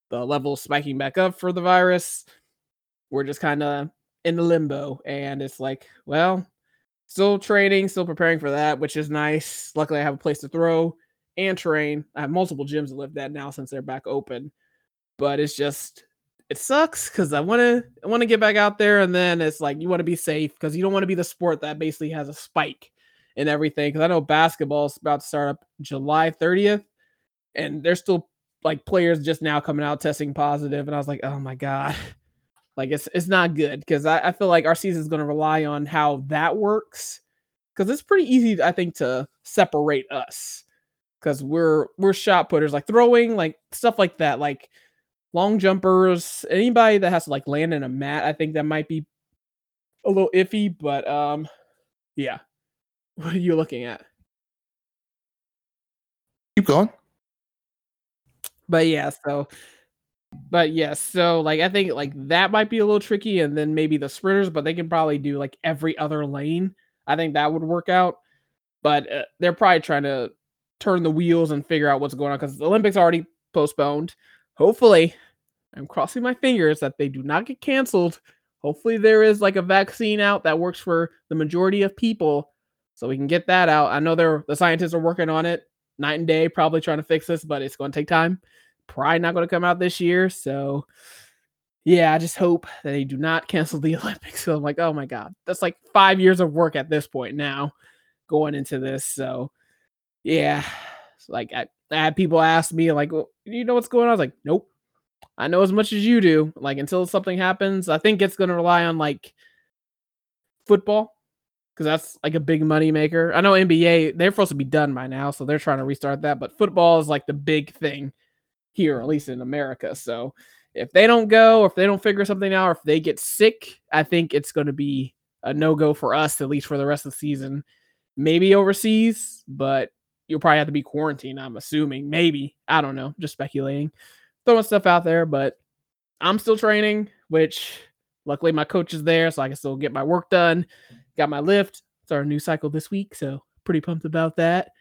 the level spiking back up for the virus, we're just kind of in the limbo. And it's like, well, still training, still preparing for that, which is nice. Luckily, I have a place to throw and train. I have multiple gyms to live at now since they're back open. But it's just it sucks because I want to I want to get back out there, and then it's like you want to be safe because you don't want to be the sport that basically has a spike and everything. Because I know basketball's about to start up July 30th, and there's still like players just now coming out testing positive, and I was like, oh my god, like it's it's not good because I, I feel like our season is going to rely on how that works because it's pretty easy, I think, to separate us because we're we're shot putters, like throwing, like stuff like that, like long jumpers, anybody that has to like land in a mat. I think that might be a little iffy, but um, yeah. What are you looking at? Keep going. But yeah, so but yes, so like I think like that might be a little tricky, and then maybe the sprinters, but they can probably do like every other lane. I think that would work out. But uh, they're probably trying to turn the wheels and figure out what's going on because the Olympics already postponed. Hopefully, I'm crossing my fingers that they do not get canceled. Hopefully, there is like a vaccine out that works for the majority of people, so we can get that out. I know they're the scientists are working on it night and day, probably trying to fix this, but it's going to take time. Probably not going to come out this year, so yeah, I just hope that they do not cancel the Olympics. So I'm like, oh my god, that's like five years of work at this point now, going into this. So yeah, like I, I had people ask me like, well, you know what's going on? I was like, nope. I know as much as you do. Like until something happens, I think it's going to rely on like football because that's like a big money maker. I know NBA they're supposed to be done by now, so they're trying to restart that. But football is like the big thing here, at least in America. So if they don't go, or if they don't figure something out, or if they get sick, I think it's going to be a no go for us at least for the rest of the season. Maybe overseas, but you'll probably have to be quarantined. I'm assuming. Maybe I don't know. Just speculating, throwing stuff out there. But I'm still training, which luckily my coach is there, so I can still get my work done. Got my lift. It's our new cycle this week, so pretty pumped about that.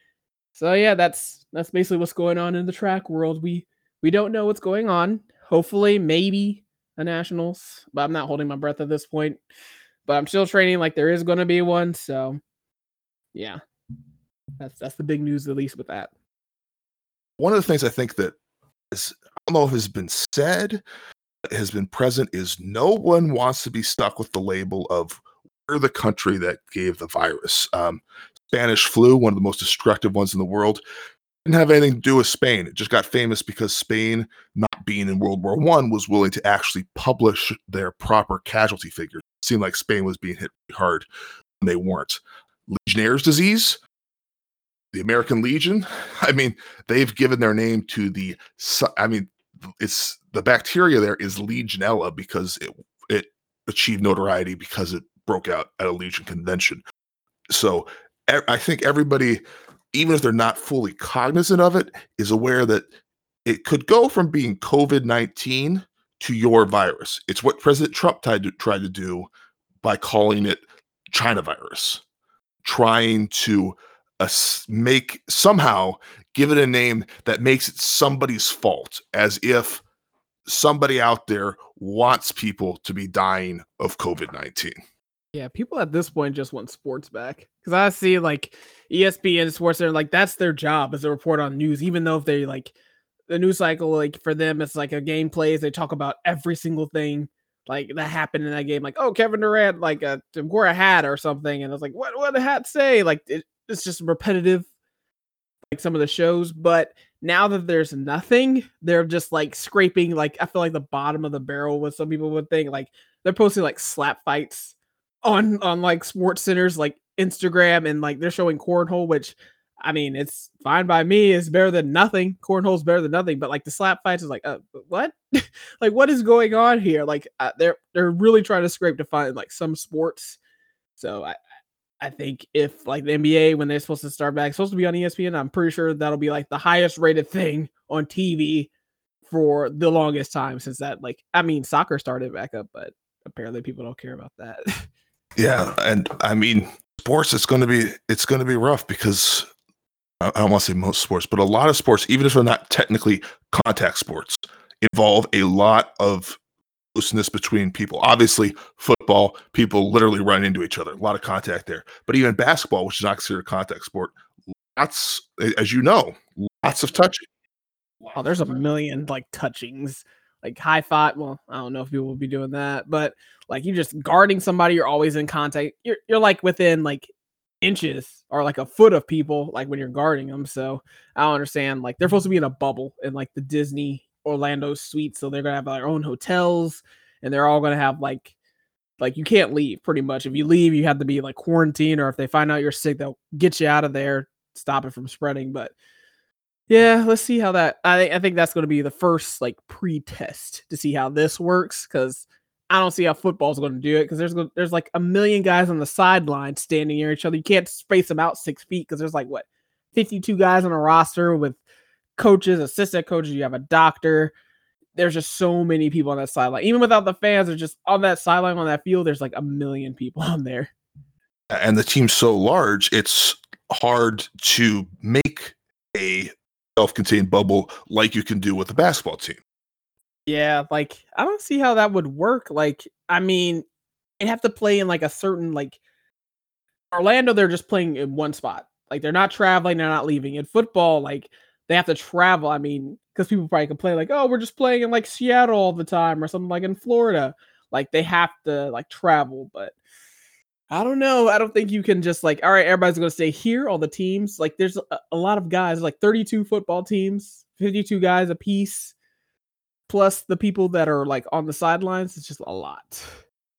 So yeah, that's that's basically what's going on in the track world. We we don't know what's going on. Hopefully, maybe a nationals, but I'm not holding my breath at this point. But I'm still training like there is going to be one. So yeah, that's that's the big news, at least with that. One of the things I think that is, I don't know if has been said, has been present, is no one wants to be stuck with the label of we're the country that gave the virus. Um, Spanish flu, one of the most destructive ones in the world, didn't have anything to do with Spain. It just got famous because Spain, not being in World War One, was willing to actually publish their proper casualty figures. It seemed like Spain was being hit hard when they weren't. Legionnaire's disease, the American Legion. I mean, they've given their name to the. I mean, it's the bacteria there is Legionella because it it achieved notoriety because it broke out at a Legion convention. So I think everybody, even if they're not fully cognizant of it, is aware that it could go from being COVID nineteen to your virus. It's what President Trump tried to tried to do by calling it China virus, trying to uh, a, make somehow give it a name that makes it somebody's fault, as if somebody out there wants people to be dying of COVID 19. Yeah, people at this point just want sports back because I see like ESPN Sports, they're like that's their job as a report on news, even though if they like the news cycle, like for them, it's like a game plays. They talk about every single thing like that happened in that game. Like, oh, Kevin Durant like uh, wore a hat or something, and I was like, what? What the hat say? Like, it, it's just repetitive like some of the shows but now that there's nothing they're just like scraping like i feel like the bottom of the barrel what some people would think like they're posting like slap fights on on like sports centers like instagram and like they're showing cornhole which i mean it's fine by me it's better than nothing cornhole's better than nothing but like the slap fights is like uh, what? Like what is going on here? Like uh, they're they're really trying to scrape to find like some sports. So I, I think if like the NBA when they're supposed to start back, supposed to be on ESPN, I'm pretty sure that'll be like the highest rated thing on TV for the longest time since that like I mean soccer started back up, but apparently people don't care about that. yeah, and I mean sports it's going to be it's going to be rough because I don't want to say most sports, but a lot of sports, even if they're not technically contact sports, involve a lot of looseness between people. Obviously, football, people literally run into each other, a lot of contact there. But even basketball, which is not considered a contact sport, lots, as you know, lots of touching. Wow, there's a million like touchings, like high five. Well, I don't know if people will be doing that, but like you're just guarding somebody, you're always in contact. You're you're like within like inches or like a foot of people, like when you're guarding them. So I don't understand. Like they're supposed to be in a bubble in like the Disney Orlando suite, so they're gonna have their own hotels, and they're all gonna have like like you can't leave pretty much. If you leave, you have to be like quarantined, or if they find out you're sick, they'll get you out of there, stop it from spreading. But yeah, let's see how that. I I think that's going to be the first like pre-test to see how this works because I don't see how football's going to do it because there's there's like a million guys on the sideline standing near each other. You can't space them out six feet because there's like what 52 guys on a roster with coaches, assistant coaches, you have a doctor. There's just so many people on that sideline. Even without the fans, there's just on that sideline on that field, there's like a million people on there. And the team's so large, it's hard to make a self-contained bubble like you can do with a basketball team. Yeah, like I don't see how that would work. Like, I mean, they have to play in like a certain like Orlando, they're just playing in one spot. Like they're not traveling, they're not leaving. In football, like they have to travel. I mean, because people probably complain like, oh, we're just playing in like Seattle all the time or something like in Florida. Like they have to like travel, but I don't know. I don't think you can just like, all right, everybody's going to stay here. All the teams, like, there's a, a, lot of guys, like 32 football teams, 52 guys a piece, plus the people that are like on the sidelines. It's just a lot.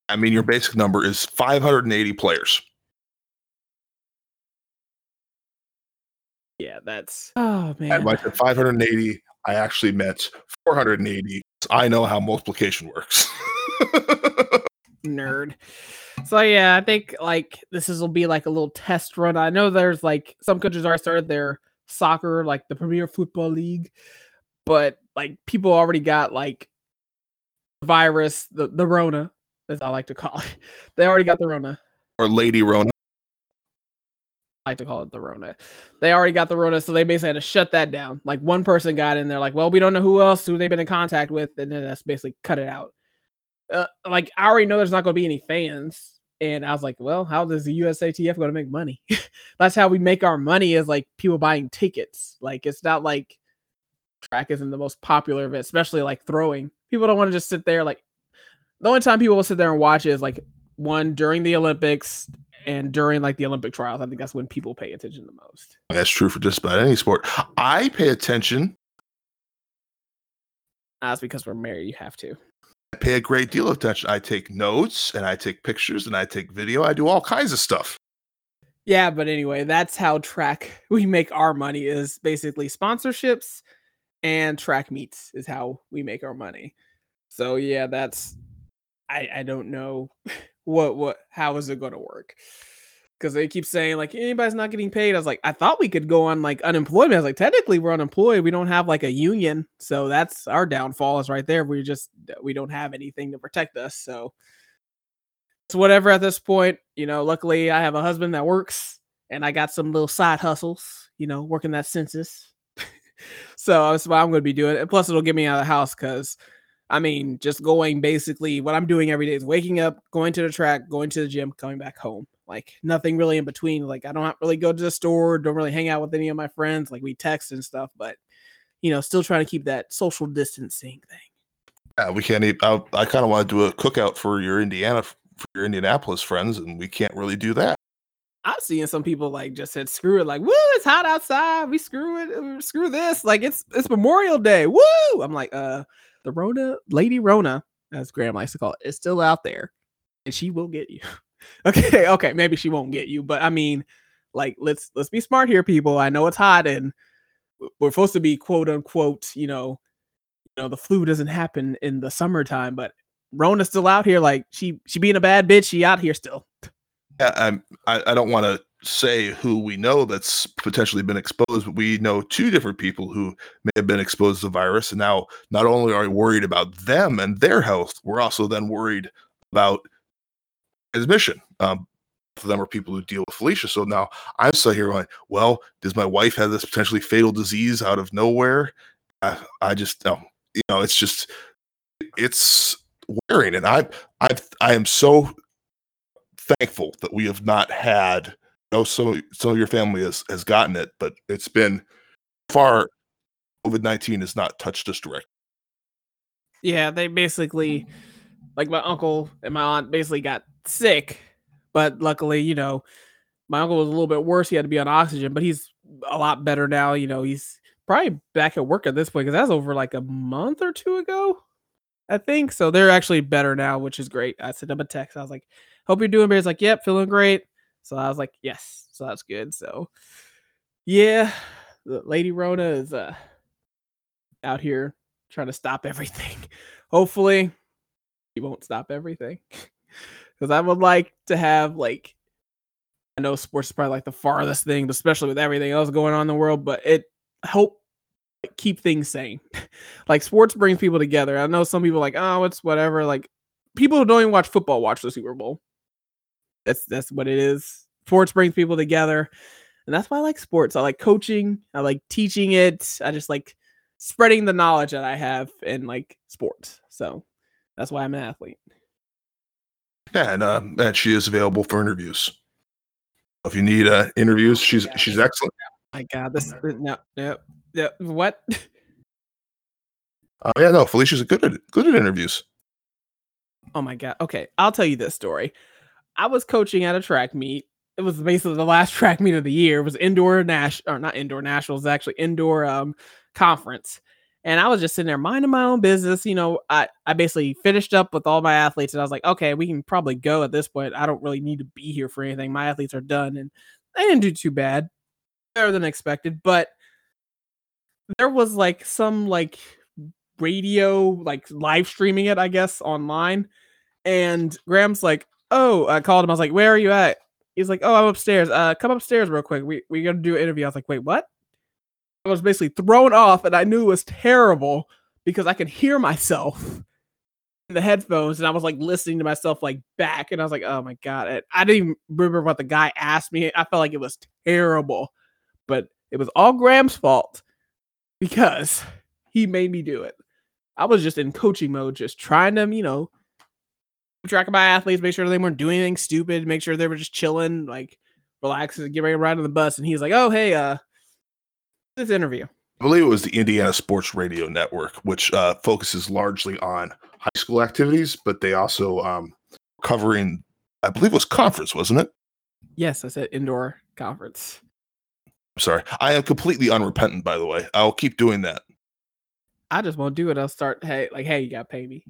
I mean, your basic number is 580 players. Yeah, that's oh man. And like 580, I actually meant 480. I know how multiplication works. Nerd. So yeah, I think like this is will be like a little test run. I know there's like some countries already started their soccer, like the Premier Football League, but like people already got like virus, the the Rona, as I like to call it. They already got the Rona. Or Lady Rona. I like to call it the Rona. They already got the Rona, so they basically had to shut that down. Like one person got in there, like, well, we don't know who else who they've been in contact with, and then that's basically cut it out uh, like I already know there's not going to be any fans, and I was like, well, how does the USATF going to make money? That's how we make our money is like people buying tickets. Like it's not like track isn't the most popular event, especially like throwing. People don't want to just sit there. Like the only time people will sit there and watch is like one during the Olympics and during like the Olympic trials. I think that's when people pay attention the most. That's true for just about any sport. I pay attention. That's because we're married. You have to. I pay a great deal of attention. I take notes and I take pictures and I take video. I do all kinds of stuff. Yeah, but anyway, that's how track we make our money is basically sponsorships and track meets is how we make our money. So yeah, that's I I don't know what what how is it going to work because they keep saying like anybody's not getting paid. I was like, I thought we could go on like unemployment. I was like, technically we're unemployed. We don't have like a union, so that's our downfall is right there. We just we don't have anything to protect us. So it's whatever at this point. You know, luckily I have a husband that works, and I got some little side hustles. You know, working that census. so that's what I'm going to be doing. It. And plus, it'll get me out of the house because. I mean, just going basically what I'm doing every day is waking up, going to the track, going to the gym, coming back home like nothing really in between. Like I don't really go to the store, don't really hang out with any of my friends. Like we text and stuff, but you know, still trying to keep that social distancing thing. Yeah, we can't eat. I, I kind of want to do a cookout for your Indiana, for your Indianapolis friends, and we can't really do that. I'm seeing some people like just said screw it, like woo, it's hot outside. We screw it, uh, screw this. Like it's it's Memorial Day. Woo! I'm like, uh, the Rona, Lady Rona, as Graham likes to call it, is still out there, and she will get you. Okay, okay, maybe she won't get you, but I mean, like let's let's be smart here, people. I know it's hot and we're supposed to be quote unquote, you know, you know, the flu doesn't happen in the summertime, but Rona's still out here. Like she she being a bad bitch, she out here still. Yeah, I'm, I I don't want to say who we know that's potentially been exposed, but we know two different people who may have been exposed to the virus, and now not only are we worried about them and their health, we're also then worried about his mission. Um, for them are people who deal with Felicia. So now I'm still here going, well, does my wife have this potentially fatal disease out of nowhere? I, I just, um, you know, it's just, it's wearing. And I, I, I am so thankful that we have not had, know, some, some of your family has, has gotten it, but it's been far, COVID 19 has not touched us directly. Yeah, they basically, mm. like my uncle and my aunt basically got sick, but luckily, you know, my uncle was a little bit worse. He had to be on oxygen, but he's a lot better now. You know, he's probably back at work at this point because that's over like a month or two ago, I think. So they're actually better now, which is great. I sent him a text. I was like, "Hope you're doing better." He's like, "Yep, feeling great." So I was like, "Yes." So that's good. So yeah, Lady Rona is uh out here trying to stop everything. Hopefully, she won't stop everything. because I would like to have like I know sports is probably like the farthest thing, especially with everything else going on in the world, but it hope keep things sane. like sports brings people together. I know some people like, oh, it's whatever. Like people who don't even watch football watch the Super Bowl. That's that's what it is. Sports brings people together. And that's why I like sports. I like coaching. I like teaching it. I just like spreading the knowledge that I have in like sports. So that's why I'm an athlete. Yeah, and uh, and she is available for interviews. If you need uh, interviews, she's Yeah. she's excellent. My God, this no no no what? Uh, yeah, no, Felicia's good at good at interviews. Oh my god. Okay, I'll tell you this story. I was coaching at a track meet. It was basically the last track meet of the year. It was indoor nash or not indoor nationals, actually indoor um conference. And I was just sitting there minding my own business. You know, I, I basically finished up with all my athletes and I was like, okay, we can probably go at this point. I don't really need to be here for anything. My athletes are done and they didn't do too bad. Better than expected. But there was like some like radio, like live streaming it, I guess, online. And Graham's like, "Oh," I called him. I was like, "Where are you at?" He's like, "Oh, I'm upstairs. Uh, come upstairs real quick. We we gotta do an interview." I was like, "Wait, what?" I was basically thrown off, and I knew it was terrible because I could hear myself in the headphones, and I was like listening to myself like back, and I was like, "Oh my god!" And I didn't even remember what the guy asked me. I felt like it was terrible, but it was all Graham's fault because he made me do it. I was just in coaching mode, just trying to, you know, track of my athletes, make sure they weren't doing anything stupid, make sure they were just chilling, like relaxing, get ready to ride on the bus. And he's like, "Oh, hey, uh, this interview." I believe it was the Indiana Sports Radio Network, which uh, focuses largely on high school activities, but they also um, covering, I believe it was conference, wasn't it? Yes, I said indoor conference. I'm sorry. I am completely unrepentant, by the way. I'll keep doing that. I just won't do it. I'll start, hey, like, hey, you gotta pay me.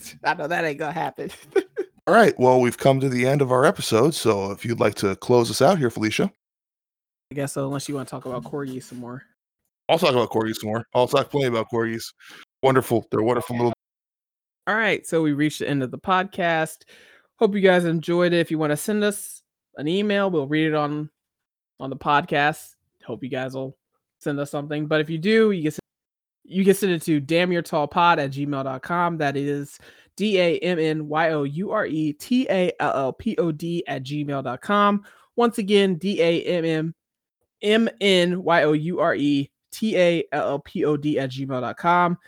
I know that ain't gonna happen. All right. Well, we've come to the end of our episode. So if you'd like to close us out here, Felicia, I guess so, unless you want to talk about corgis some more. I'll talk about corgis some more. I'll talk plenty about corgis. Wonderful. They're wonderful little. All right, so we reached the end of the podcast. Hope you guys enjoyed it. If you want to send us an email, we'll read it on on the podcast. Hope you guys will send us something. But if you do, you can send, you can send it to damn your tall pod at gmail.com. That is D A M N Y O U R E T A L L P O D at gmail.com. Once again, D A M M M N Y O U R E T A L L P O D at gmail.com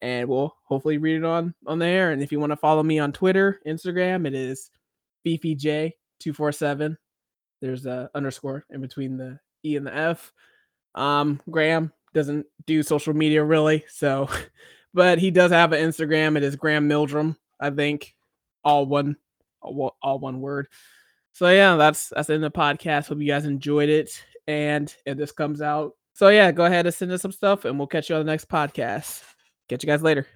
and we'll hopefully read it on on there. And if you want to follow me on Twitter, Instagram, it is beefyj247. There's a underscore in between the E and the F. Um, Graham doesn't do social media really, so but he does have an Instagram. It is Graham Mildrum, I think, all one, all, one word. So yeah, that's that's in the podcast. Hope you guys enjoyed it, and if this comes out, so yeah, go ahead and send us some stuff, and we'll catch you on the next podcast. Catch you guys later.